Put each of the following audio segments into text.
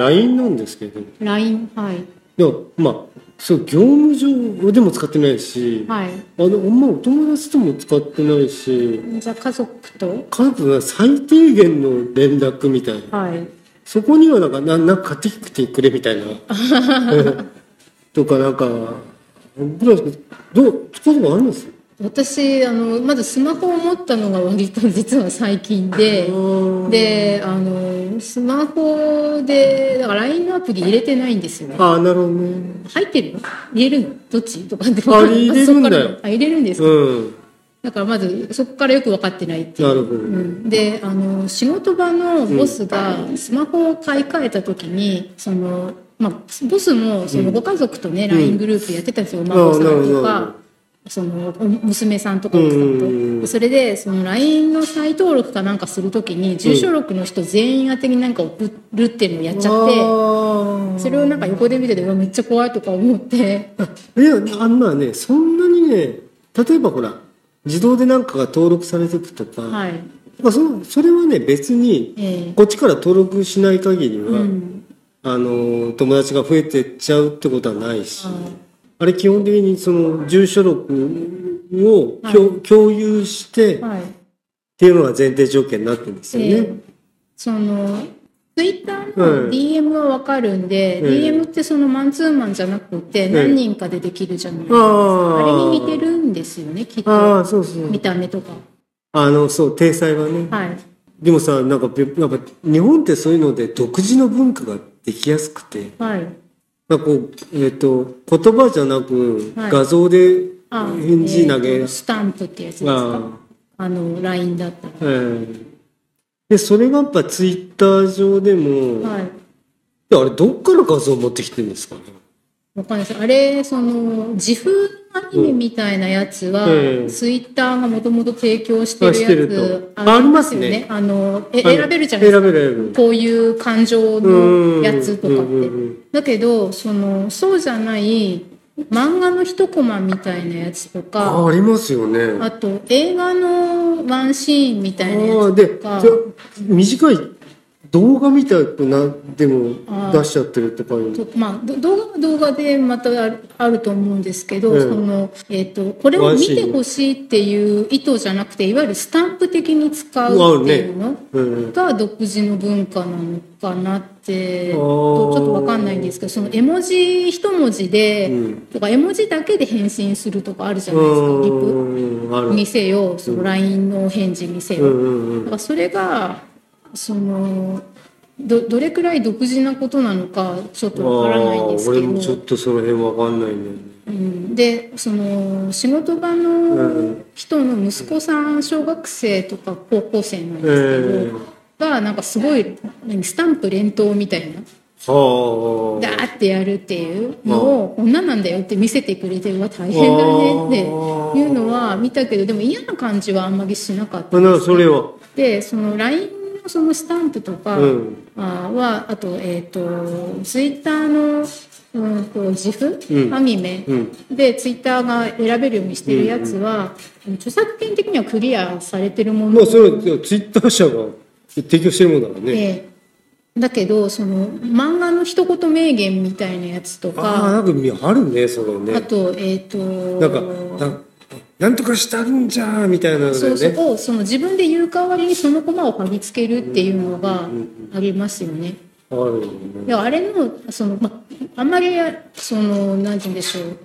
LINE なんですけど。LINE はい。いやまあそう業務上でも使ってないし、はい。あのあんまお友達とも使ってないしじゃあ家族と？家族が最低限の連絡みたいな。はい。そこにはなんかななんか買ってきてくれみたいな。とかなんかどどう使うとこあります？私あのまずスマホを持ったのが割と実は最近でー。であのスマホでだから LINE のアプリ入れてないんですよね。ああなるほどね。入ってるの？入れるの？どっち？とかってあ入れるんだよ。あ入れるんですか、うん。だからまずそこからよく分かってないっていう。なるほどうん、であの仕事場のボスがスマホを買い替えた時にその、まあ、ボスもそのご家族とね、LINE グループやってたんですよ、お孫さんとかそのお娘さんとか奥さんと、それでその LINE の再登録かなんかする時に住所録の人全員宛てになんか送るっていうのをやっちゃって。あー。それをなんか横で見ててめっちゃ怖いとか思って。いやあんなねそんなにね例えばほら自動で何かが登録されていくとか、はい。まあ、そそれはね別にええ。こっちから登録しない限りは、うん。あの友達が増えてっちゃうってことはないし、ああれ基本的にその住所録を共,、共有してっはい。ていうのが前提条件になってるんですよね。ええそのツイッターはい。の DM は分かるんで、ええ。DM ってそのマンツーマンじゃなくてえ何人かでできるじゃないですか、ああれに似るてるんですよねきっと。そうそう。見た目とか。あのそう体裁はね、はい。でもさなんかべやっぱ日本ってそういうので独自の文化ができやすくて。はいなんかこう、えっと言葉じゃなくはい。画像であ返事投げ、えーとスタンプってやつですか？あ。あの LINE だったら。ええ。でそれがやっぱツイッター上でも、はい。あれどっから画像持ってきてるんですかね？わかんないです。あれその自負アニメみたいなやつは、うん。ツイッターがもともと提供してるやつと。あありますね。あのえはい選べるじゃないですか。選べるこういう感情のやつとかって。だけどそのそうじゃない漫画の一コマみたいなやつとかあありますよね。あと映画のワンシーンみたいなやつとか。じゃ短い動画みたいなでも出しちゃってるとかまあ、ど動画は動画でまたあると思うんですけど、うん。そのえっとこれを見てほしいっていう意図じゃなくていわゆるスタンプ的に使うっていうのうんが独自の文化なのかなってちょっとわかんないんですけどその絵文字一文字で、うん。とか絵文字だけで返信するとかあるじゃないですかリプ。うんある。にせよその LINE の返事にせよ。だからそれがそのどどれくらい独自なことなのかちょっとわからないんですけああ俺もちょっど、とその辺わかんないね。うん、でその仕事場うのん。人の息子さん小学生とか高校生なんえですけど、えがなんかすごい何スタンプ連投みたいな。はあダーってやるっていうのをこんななんだよって見せてくれてうわ大変だねっていうのは見たけどでも嫌な感じはあんまりしなかったあなそれは。でその LINE のそのスタンプとかうん。あはあと,、えー、とツイッターの、うん、と自負、うん。アニメうん。でツイッターが選べるようにしてるやつは、著作権的にはクリアされてるもの。まあそれはツイッター社が提供してるものだからね。えーだけどその漫画の一言名言みたいなやつとああかなんか見あるねそれね。あとえっ、となんかななんとかしたんじゃーみたいなのそうでねそをその自分で言う代わりにそのコマを貼り付けるっていうのがありますよね。あるであれのその、まあんまりその何て言うんでしょう。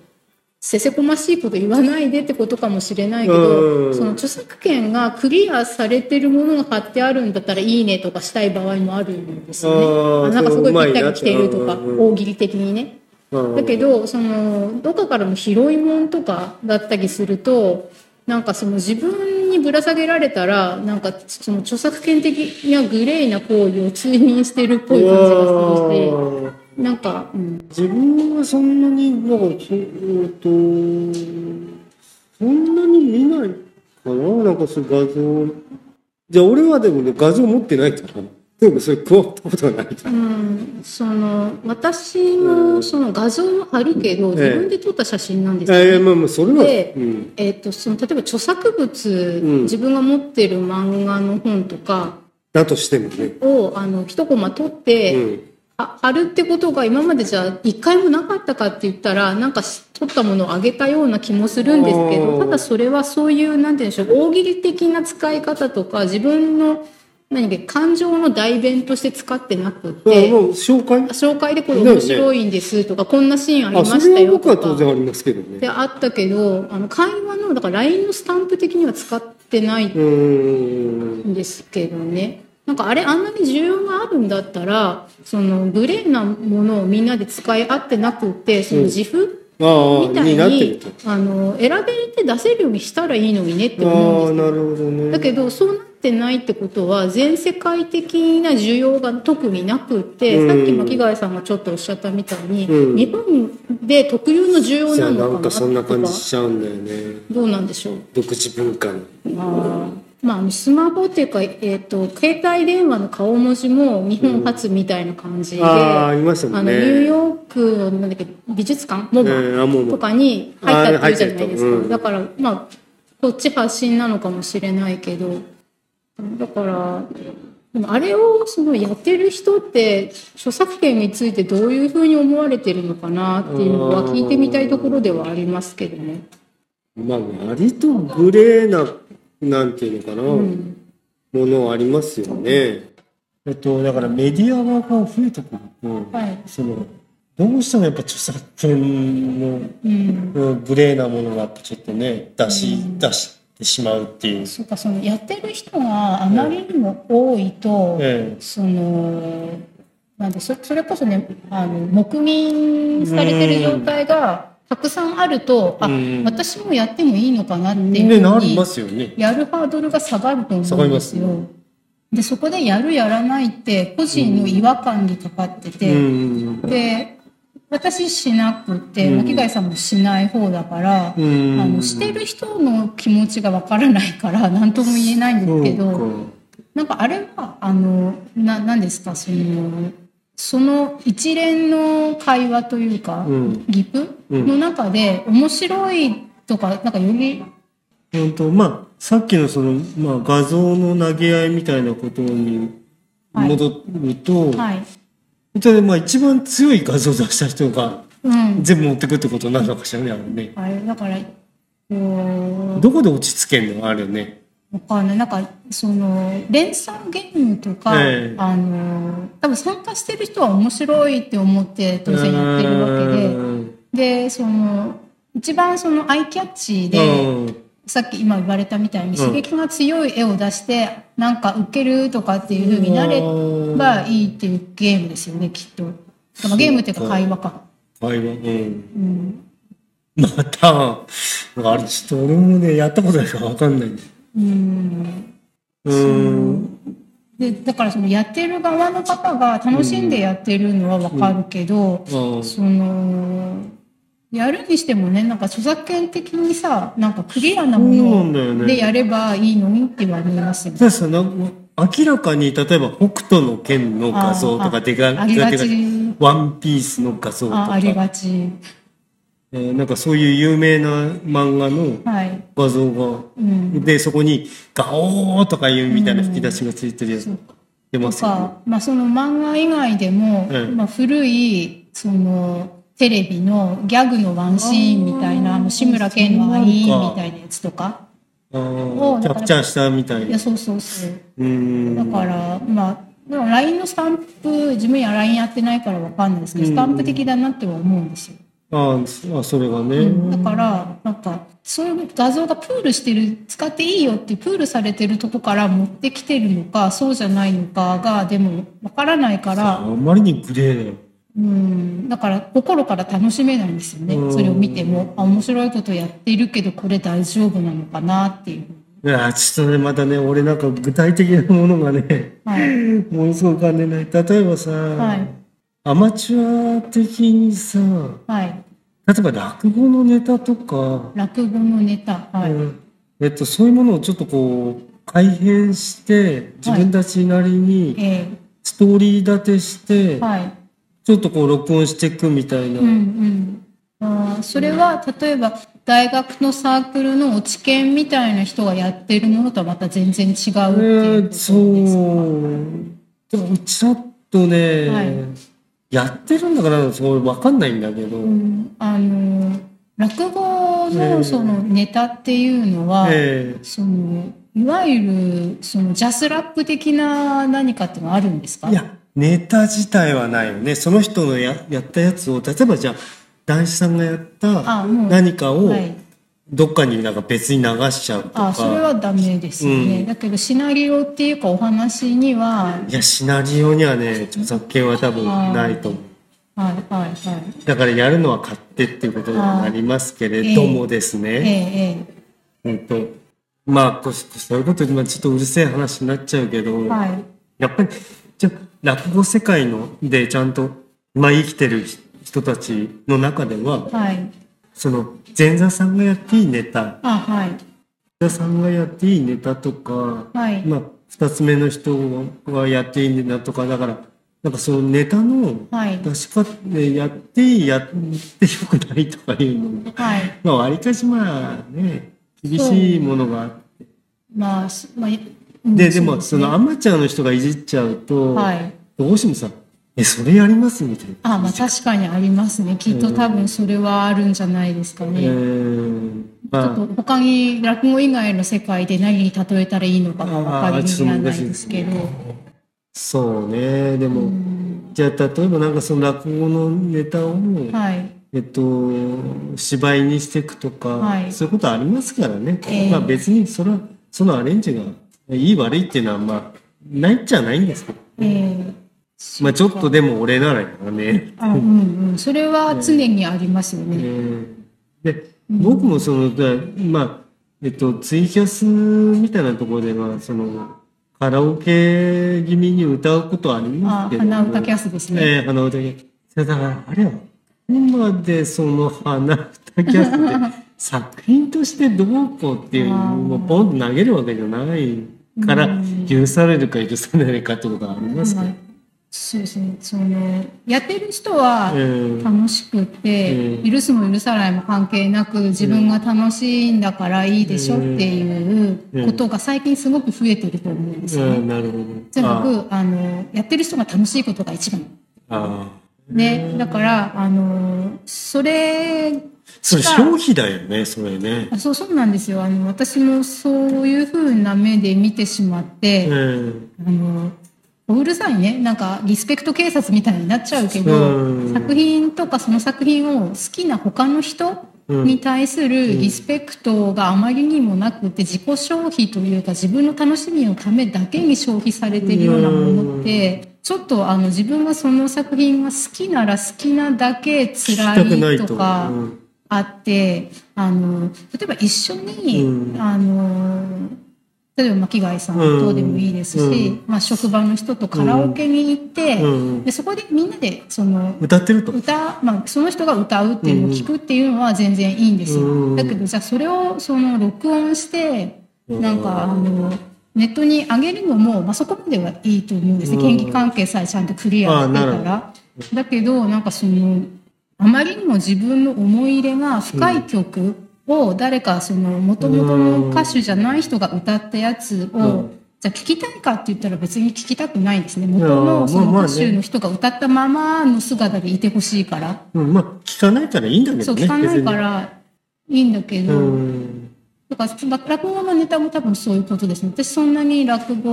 せせこましいこと言わないでってことかもしれないけうんどその著作権がクリアされてるものが貼ってあるんだったら「いいね」とかしたい場合もあるんですよね。なんかすごいぴったり来てるとか大喜利的にね。うんだけどそのどっかからの拾いもんとかだったりするとなんかその自分にぶら下げられたらなんかその著作権的なグレーな行為を追認してるっぽい感じがするしなんか、うん、自分はそんなになんかそ,、えー、とそんなに見ないかななんかそういう画像。じゃあ俺はでもね画像持ってないからでもそれ加わったことがないうん、その私もその画像を貼るけど自分で撮った写真なんですよ、ね。いやいやまあまあそれは、でうん、えっとその例えば著作物、うん。自分が持ってる漫画の本とかだとしてもね、をあの一コマ撮って、うん。ああるってことが今までじゃあ一回もなかったかって言ったらなんかし取ったものをあげたような気もするんですけどただそれはそういうなんて言うんでしょう大喜利的な使い方とか自分の何か感情の代弁として使ってなくあてもう紹介？紹介でこれ面白いんですとか、こんなシーンありましたよとか。当然ありますけどねであったけどあの会話のだから LINE のスタンプ的には使ってないん。んですけどね。なんかあれあんなに需要があるんだったらそのグレーなものをみんなで使い合ってなくってその自負？ああみたいに,、あの選べて出せるようにしたらいいのにねってあ思うんですよあなるほどね。だけどそうなってないってことは全世界的な需要が特になくって、うん。さっき巻貝さんがちょっとおっしゃったみたいに、うん。日本で特有の需要なのかななんかそんな感じしちゃうんだよね。どうなんでしょう？独自文化にあー。まあスマホっていうか、えー、と携帯電話の顔文字も日本初みたいな感じで、ああああのもんね。ニューヨークのなんだっけ美術館モえバとかに入ったっていうじゃないですか、うん。だからまあこっち発信なのかもしれないけどだからでもあれをそのやってる人って著作権についてどういうふうに思われてるのかなっていうのは聞いてみたいところではありますけどね。まあ割とグレーななんていうのかな、うんものありますよね。えっとだからメディアが増えてくると、はい。そのどうしてもやっぱ著作権のうん。うんグレーなものがちょっとね出し、うん。出してしまうっていう、そうかそのやってる人があまりにも多いと、えそのなんでそそれこそねあの黙認されてる状態がたくさんあると、あうん私もやってもいいのかなってえいうなりますよね。やるハードルが下がると下思うんですすよ。でそこでやるやらないって個人の違和感にかかってうて、ん。で私しなくてうん。巻貝さんもしない方だから、うん。あのしてる人の気持ちがわからないから 何とも言えないんですけど。なんかあれはあのななんですかそのその一連の会話というか、うん。ギプ？うん。の中で面白いとかなんかより？本当まあさっきのその、まあ、画像の投げ合いみたいなことに戻ると、はい、本当にまあ一番強い画像を出した人がうん、全部持ってくってことになるのかしらねあれね。あれだからこどこで落ち着けんの？あれね。うわかんない。なんかその連想ゲームとか、ええ。あの多分参加してる人は面白いって思って当然やってるわけで。うん。でその一番そのアイキャッチで、うんさっき今言われたみたいにうん。刺激が強い絵を出して、なんか受けるとかっていう風になればいいっていうゲームですよねきっと。ゲームっていうか会話か。会話。うん。うん。またあれちょっと俺もねやったことないから分かんないんだよ。うん。うん。でだからそのやってる側の方が楽しんでやってるのはわかるけど、あそのやるにしてもねなんか著作権的にさなんかクリアなものでやればいいのにっては思いますよね。ださなんか明らかに例えば北斗の剣の画像とかでかありがちワンピースの画像とかあありがち。えーなんかそういう有名な漫画のはい。画像が、うん。でそこに「ガオー」とかいうみたいな吹き出しがついてるやつそう出まとすよね。か、まあ、その漫画以外でも、ええまあ、古いそのテレビのギャグのワンシーンみたいなあの志村けんの「あい」みたいなやつとかあをーキャプチャーしたみたいな。いやそうそうそううんだからまあでも LINE のスタンプ自分や LINE やってないからわかんないですけど、うんスタンプ的だなっては思うんですよ、あーあそれがね。うんだからなんかそういう画像がプールしてる使っていいよってプールされてるとこから持ってきてるのかそうじゃないのかがでもわからないからあんまりにグレーだよ。うん。だから心から楽しめないんですよね。うん。それを見てもあ面白いことやってるけどこれ大丈夫なのかなっていう。いやちょっとねまたね俺なんか具体的なものがねはい。ものすごく感じない。例えばさ、はい。アマチュア的にさはい。例えば落語のネタとか、落語のネタはい、うん。えっと、そういうものをちょっとこう改変して自分たちなりにえストーリー立てして、ーはいちょっとこう録音していくみたいな、うんうん。あーそれは例えば大学のサークルの落ち研みたいな人がやってるものとはまた全然違うっていうことえーですか、そう。でもちょっとね、はい。やってるんだからそう分かんないんだけど、うんあの落語ええのそのネタっていうのは、えそのいわゆるそのジャスラップ的な何かっていうのはあるんですか？えいやネタ自体はないよね。その人のややったやつを例えばじゃあ男子さんがやった何かをはい、どっかになんか別に流しちゃうとか、あそれはダメですよね、うん。だけどシナリオっていうかお話にはいやシナリオにはね著作権は多分ないと思う。はいはいはい。だからやるのは勝手っていうことになりますけれどもですえね、ええうんとまあこそういうことでまあちょっとうるせえ話になっちゃうけど、えはい。やっぱりじゃあ落語世界のでちゃんと、まあ、生きてる人たちの中でははい。その前座さんがやっていいネタ。あはい。前座さんがやっていいネタとか、はい。まあ、二つ目の人がやっていいネタとかだからなんかそのネタのはい。出し方でやっていいやってよくないとかいうのもはい。まあわりかしまあね厳しいものがあって。まあすまあうん。ででもそうのアマチュアの人がいじっちゃうと、はいどうしてもさ「えそれやります?」みたいな。あまあ確かにありますね。きっと多分それはあるんじゃないですかえね、ーちょっまと他に落語以外の世界で何に例えたらいいのかが分かりにならないですけど。あそうね。でも、じゃあ例えばなんかその落語のネタを、はい。えっと、芝居にしていくとか、はい。そういうことありますからね、ええまあ別にそれはそのアレンジがいい悪いっていうのはまあないっちゃないんですけど、ええまあちょっとでも俺ならやね、あうんうん。それは常にありますよえね、えで僕もそのだまあえっとツイキャスみたいなところではそのカラオケ気味に歌うことはありまあすけど。も鼻歌キャスですね、ええ鼻歌キャス。だからあれはここまでその鼻歌キャスで作品としてどうこうっていうあーもうポンと投げるわけじゃないから許されるか許されないかってことがありますけど、まあそうですね。そのやってる人はええ。楽しくて、う許すも許さないも関係なく自分が楽しいんだからいいでしょっていうことが最近すごく増えてると思うんですよね。うんなるほど。とにかくあのやってる人が楽しいことが一番。ああ。ね、だからあのそれそれ消費だよねそれね。あそうそうなんですよ。あの私もそういうふうな目で見てしまって、うんあのうるさいねなんかリスペクト警察みたいになっちゃうけど、うん。作品とかその作品を好きな他の人に対するリスペクトがあまりにもなくて自己消費というか自分の楽しみのためだけに消費されてるようなものってちょっとあの自分がその作品が好きなら好きなだけ辛いいと。とか。うん。あってあの例えば一緒に、うん。あの例えば巻貝さんとでもいいですし、うんまあ、職場の人とカラオケに行って、うんでそこでみんなでその歌ってると。歌、まあ、その人が歌うっていうのを聞くっていうのは全然いいんですよ。うんだけどじゃあそれをその録音してなんかあのネットに上げるのも、まあ、そこまではいいと思うんですね、うん。権利関係さえちゃんとクリアしてたら。だけどなんかそのあまりにも自分の思い入れが深い曲を誰かその元々の歌手じゃない人が歌ったやつを、うん。じゃあ聞きたいかって言ったら別に聞きたくないんですね。元のその歌手の人が歌ったままの姿でいてほしいから、うん。まあ聞かないからいいんだけどねそう聞かないからいいんだけど、だから落語のネタも多分そういうことですね。私そんなに落語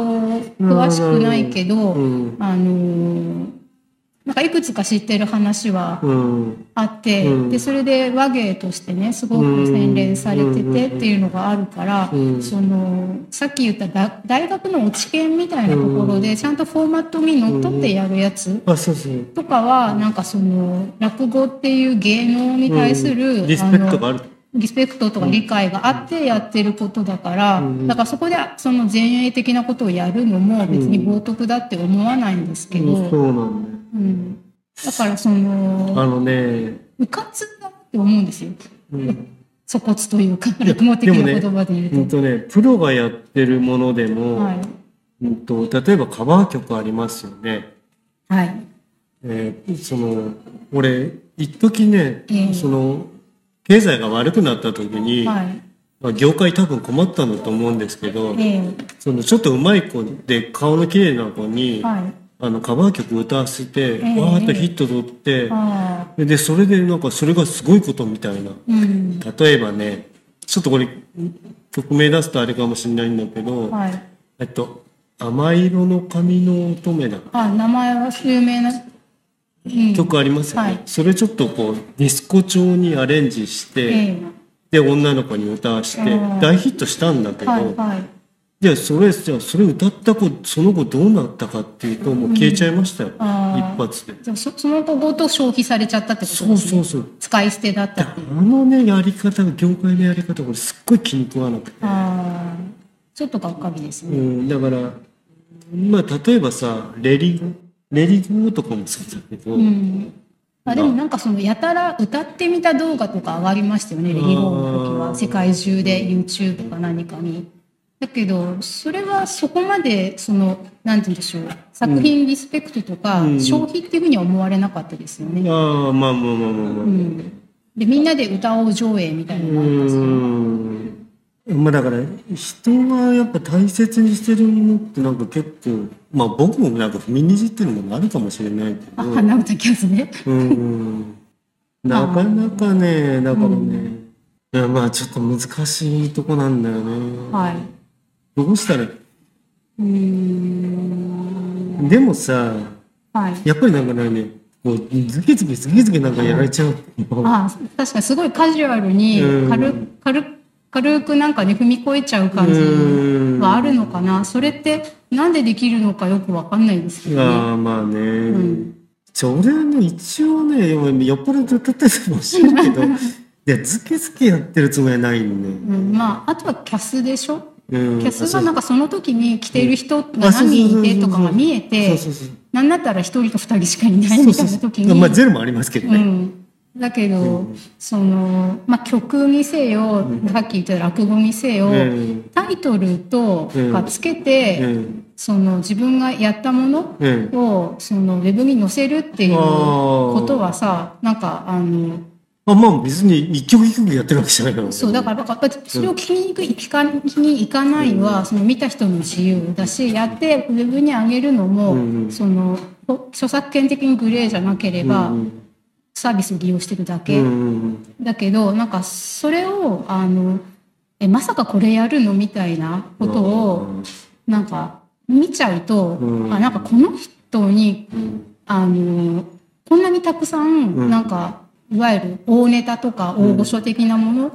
詳しくないけど、うん。あのーなんかいくつか知ってる話はうん。あって、うん。でそれで和芸としてねすごく洗練されててっていうのがあるから、うん。そのさっき言っただ大学の落ち研みたいなところでちゃんとフォーマットにのっとってやるやつあそうそう。とかはなんかその落語っていう芸能に対する、うん。リスペクトがあるリスペクトとか理解があってやってることだから、うん。だからそこでその前衛的なことをやるのも別に冒涜だって思わないんですけど、うん。そうなんうん、だからそのあのねうかつだって思うんですよ。うん。粗骨というか落語的な言葉で言うと。うんとねプロがやってるものでも、はい。うんと例えばカバー曲ありますよね。はい。えーその俺一時ね、ええ。その経済が悪くなった時に、はい。まあ業界多分困ったんだと思うんですけど、えそのちょっと上手い子で顔の綺麗な子に、えはいあのカバー曲歌わせて、えわーっとヒット取って、ああ。でそれでなんかそれがすごいことみたいな。うん。例えばねちょっとこれ曲名出すとあれかもしれないんだけど、はい。えっと「甘色の髪の乙女だ」あ名前は有名な、うん、曲ありますよね、はい。それちょっとこうディスコ調にアレンジして、ええ。で女の子に歌わしてうん大ヒットしたんだけど、はいはいじゃあそれじゃあそれ歌った子その後どうなったかっていうともう消えちゃいましたよ、あー。一発で。じゃあそその子ごと消費されちゃったってことですね。そうそうそう。使い捨てだったっあのねやり方業界のやり方これすっごい気に食わなくて、ああちょっとがっかりですね、うん、だからまあ例えばさレリゴレリゴとかもそうだけど、うん。あでもなんかそのやたら歌ってみた動画とか上がりましたよねレリゴーの時は。世界中で YouTube か何かに。だけどそれはそこまでそのなんて言うんでしょう。作品リスペクトとかうん。消費っていうふうには思われなかったですよね。ああまあまあまあまあまあ、うん、でみんなで歌おう上映みたいなのがあったしうん。まあだから人がやっぱ大切にしてるものってなんか結構まあ僕もなんか踏みにじってるものあるかもしれないけど。あ花歌キャスね。うん。なかなかねだからね、いやまあちょっと難しいとこなんだよね、はい。どうしたら？うーん。でもさはい。やっぱりなんかねこうズキズキズキズキなんかやられちゃう？のあ確かにすごいカジュアルにうん。軽軽軽くなんかね踏み越えちゃう感じはあるのかな。それってなんでできるのかよくわかんないですけどね。ああまあね、ん。ちょ俺はね一応ねよっぽど歌ってるかもしいけど。いやズキズキやってるつもりはないんで、うん、まああとはキャスでしょ？うん、キャスはなんかその時に着ている人が何人いてとかが見えてそうそうそうなんだったら一人と二人しかいないみたいな時に。まあゼロもありますけどね、うん、だけど、その、まあ、曲にせよ、さっき言った落語にせよ、うん。タイトルとかつけて、うん。その自分がやったものうん。をそのウェブに載せるっていうことはさなんかあのあまあ別に一曲一曲やってるわけじゃないから。そうだからやっぱりそれを聞きに行く聞か聞きに行かないはその見た人の自由だしやってウェブに上げるのも、うんその著作権的にグレーじゃなければ、うんサービスを利用してるだうけ。んだけどなんかそれをあのえまさかこれやるのみたいなことをなんか見ちゃうと、うん。あなんかこの人にあのこんなにたくさん。なんかいわゆる大ネタとか大御所的なもの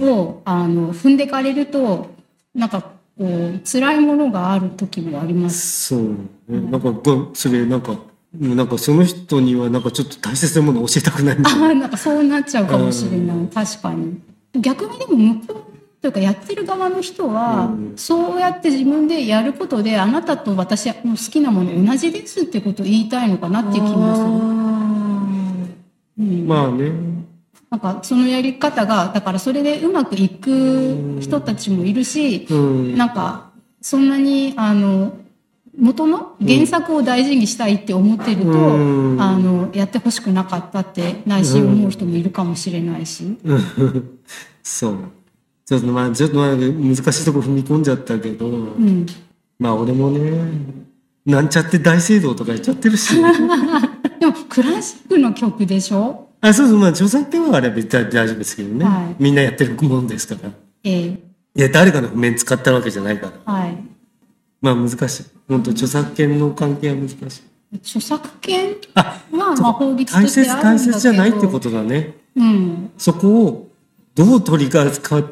を、あの踏んでかれるとなんかこう辛いものがある時もあります。そうね。なんかそれなんかなんかその人にはなんかちょっと大切なものを教えたくないあーなんかそうなっちゃうかもしれない、確かに。逆にでも向こうというかやってる側の人は、うん。そうやって自分でやることであなたと私の好きなもの同じですってことを言いたいのかなっていう気もする、うん。まあね。なんかそのやり方がだからそれでうまくいく人たちもいるし、うん。なんかそんなにあの元の原作を大事にしたいって思ってると、うん。あのやってほしくなかったって内心思う人もいるかもしれないし、う んそう。ちょっとまあちょっとまあ難しいとこ踏み込んじゃったけど、うん、まあ俺もねなんちゃって大聖堂とかやっちゃってるし。で もクラシックの曲でしょ？あそうそう。まあ著作権はあれば大大丈夫ですけどね、はい。みんなやってるもんですから。ええ。いや誰かの譜面使ったわけじゃないから。はい。まあ難しい。本当著作権の関係は難しい。著作権？あはまあ法律と大切大切じゃないってことだね。うん。そこをどう取り扱っ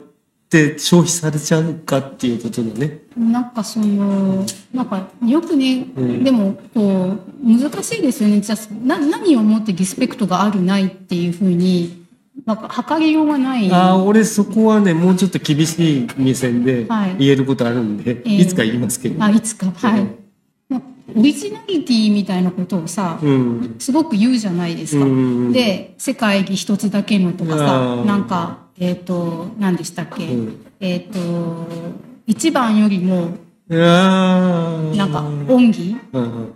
て消費されちゃうかっていうことだねなんかそのなんかよくね、うん。でもこう難しいですよね。じゃあな何をもってリスペクトがあるないっていうふうになんか測りようがない。ああ俺そこはねもうちょっと厳しい目線ではい。言えることあるんで、ええいつか言いますけど、あいつか。はい、オリジナリティみたいなことをさ、うん。すごく言うじゃないですか。うんで世界に一つだけのとかあさー。なんかえっ、と何でしたっけ、うん。えっ、と一番よりもなんか恩義うん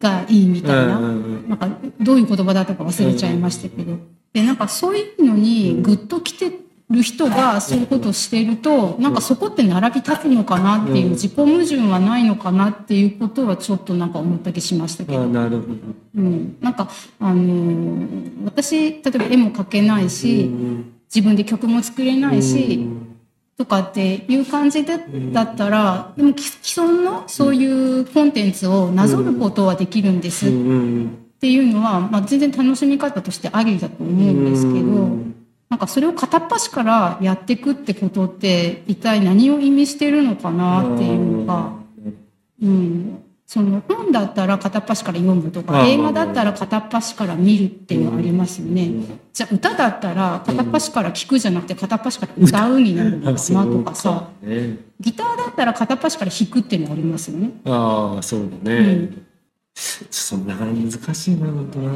がいいみたいな。うんなんかどういう言葉だったか忘れちゃいましたけど、でなんかそういうのにグッときてる人がそういうことをしていると、なんかそこって並び立つのかなっていう、うん。自己矛盾はないのかなっていうことはちょっとなんか思ったりしましたけど。あなるほど。うん、なんか、あのー私、例えば絵も描けないし、うん自分で曲も作れないし、とかっていう感じでだったら、でも既既存のそういうコンテンツをなぞることはできるんです。っていうのは、まあ、全然楽しみ方としてありだと思うんですけど、うん。なんかそれを片っ端からやっていくってことって一体何を意味してるのかなっていうのが、うん、その本だったら片っ端から読むとあかー映画だったら片っ端から見るっていうのありますよね。じゃあ歌だったら片っ端から聞くじゃなくて片っ端から歌うになるのかなとかさ。ね、ギターだったら片っ端から弾くっていうのありますよね。ああそうだね、うん。ちょっとな難しいな本当な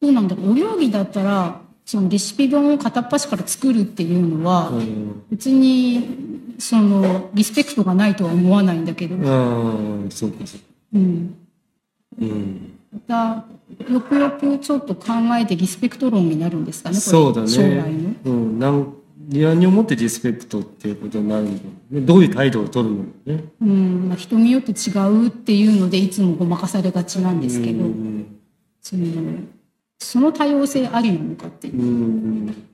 どうなんだお料理だったらそのレシピ本を片っ端から作るっていうのはうん。別にそのリスペクトがないとは思わないんだけど、ああそうかそうか。うん、うん。またよくよくちょっと考えてリスペクト論になるんですかねそうだね。将来の。うん。なん何をもってリスペクトっていうことになるんだろうねどういう態度を取るのかね。うん。まあ、人によって違うっていうのでいつもごまかされがちなんですけど、うん。そのその多様性ありなのかっていう。うん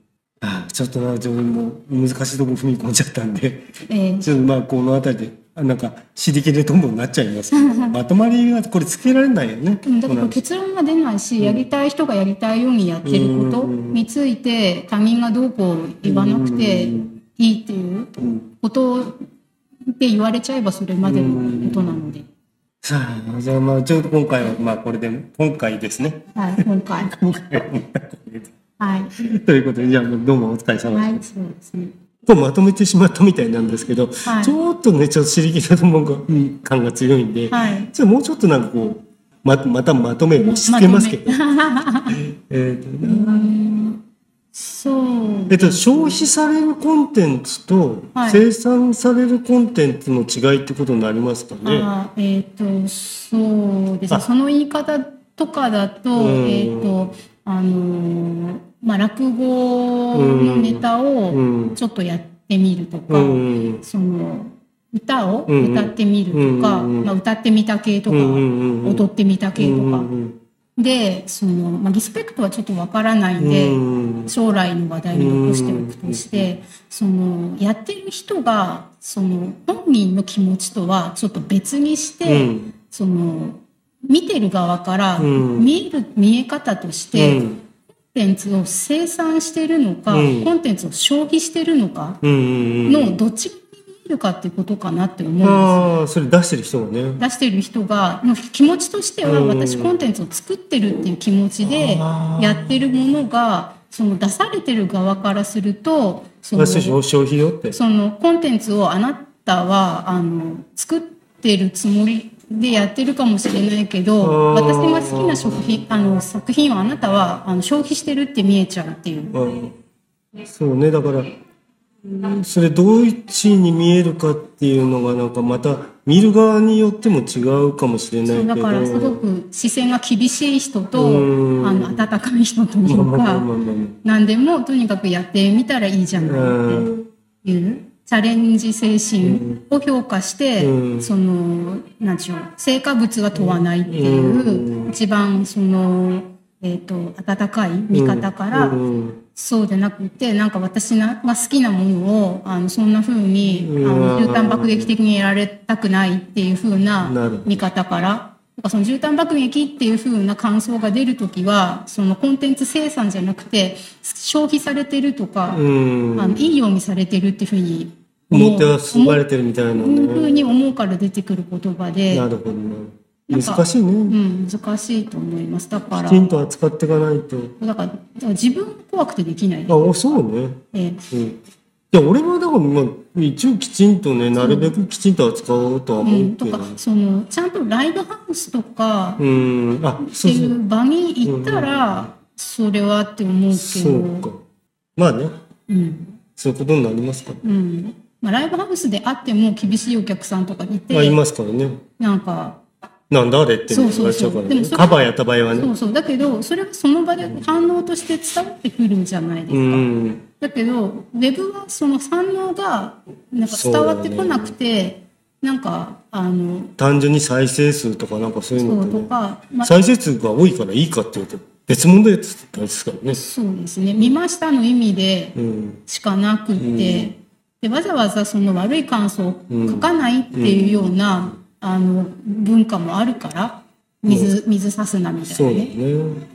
ああちょっとな自分も難しいとこ踏み込んじゃったんで。えーちょっとまあこの辺りであなんか尻切れともになっちゃいます。けどまとまりがこれつけられないよね。うん。だから結論が出ないし、やりたい人がやりたいようにやってることうん。について他人がどうこう言わなくていいっていううん。ことで言われちゃえばそれまでのことなので、さあじゃあまあちょうど今回はまあこれで今回ですね。はい、今回。今回はい。ということでじゃあどうもお疲れ様はい、です。そうですね。とまとめてしまったみたいなんですけど、はいちょっとねちょっと尻切れともん感が強いんで、はい。じゃあもうちょっとなんかこうままたまとめをしつけますけど、えっとそう。えっと、消費されるコンテンツとはい生産されるコンテンツの違いってことになりますかね。あえっ、と、そうですあね。その言い方とかだと、うんえっ、と、あのーまあ、落語のネタをうんちょっとやってみるとか、うん。その、歌をうん。歌ってみるとか、うん。まあ、歌ってみた系とか、うん。踊ってみた系とか、うん。で、その、まあ、リスペクトはちょっとわからないんで、うん。将来の話題に残しておくとして、その、やってる人が、その、本人の気持ちとはちょっと別にして、うん。その、見てる側からうん。見える、見え方として、テンツを生産してるのか、うん。コンテンツを消費してるのかのどっちるかっていうことかなって思うんですよ。ああそれ出してる人がね。出してる人がの気持ちとしてはうん。私コンテンツを作ってるっていう気持ちでやってるものがその出されてる側からするとその消費よって。そのコンテンツをあなたはあの作ってるつもりでやってるかもしれないけど私が好きな食品あの作品をあなたはあの消費してるって見えちゃうっていう。うんそうね。だからうんそれどういうに見えるかっていうのがなんかまた見る側によっても違うかもしれないけど。だからすごく視線が厳しい人とうん。あの温かい人というか何でもとにかくやってみたらいいじゃないっていうチャレンジ精神を評価して、うん。そのなんでしょう成果物は問わないっていう、うん。一番その、えっと温かい見方から、うん。そうでなくてなんか私が好きなものをあのそんな風に、あのうん。絨毯爆撃的にやられたくないっていう風ななる。見方からなんかその絨毯爆撃っていう風な感想が出るときはそのコンテンツ生産じゃなくて消費されてるとか、うんあのいいようにされてるっていう風に思ってはすばれてるみたいな思う風ね。に思うから出てくる言葉でな、るほどね。難しいうね。ん、難しいと思いますだからきちんと扱っていかないと。だから自分が怖くてできない、あ、そうね。ええうん。いや、俺はだから、まあ、一応きちんとね、なるべくきちんと扱おうとはう、思うんけどとか。そのちゃんとライブハウスとかうん。あ、っていそうそう。う場に行ったらそれはって思うけそうどか。まあね、うんそういうことになりますから。うんまあ、ライブハウスであっても厳しいお客さんとかいまあ、いてますからね。なんかなんだあれってそう言われちゃうからね。カバーやった場合はね。そうそうだけどそれがその場で反応として伝わってくるんじゃないですか。うん。だけどウェブはその反応がなんか伝わってこなくて、なんかあの単純に再生数とかなんかそういうのねか、ま再生数が多いからいいかって言うと別問題ですからね。そうですね見ましたの意味でうん。しかなくって、でわざわざその悪い感想を書かないっていうような、あの文化もあるから水水さすなみたいそうだなね。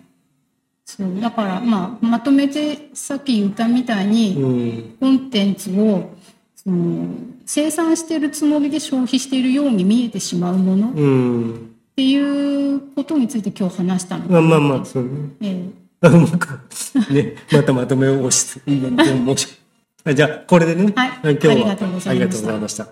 ね。そうだからまあまとめてさっき言ったみたいに、うん。コンテンツをその生産してるつもりで消費しているように見えてしまうものっうん。ていうことについて今日話したのまあまあまあ、そうね。ええ あね、またまとめを押し、いいね、もし、あじゃあ、これでね、はい今日はありがとうございましたありがとうございました。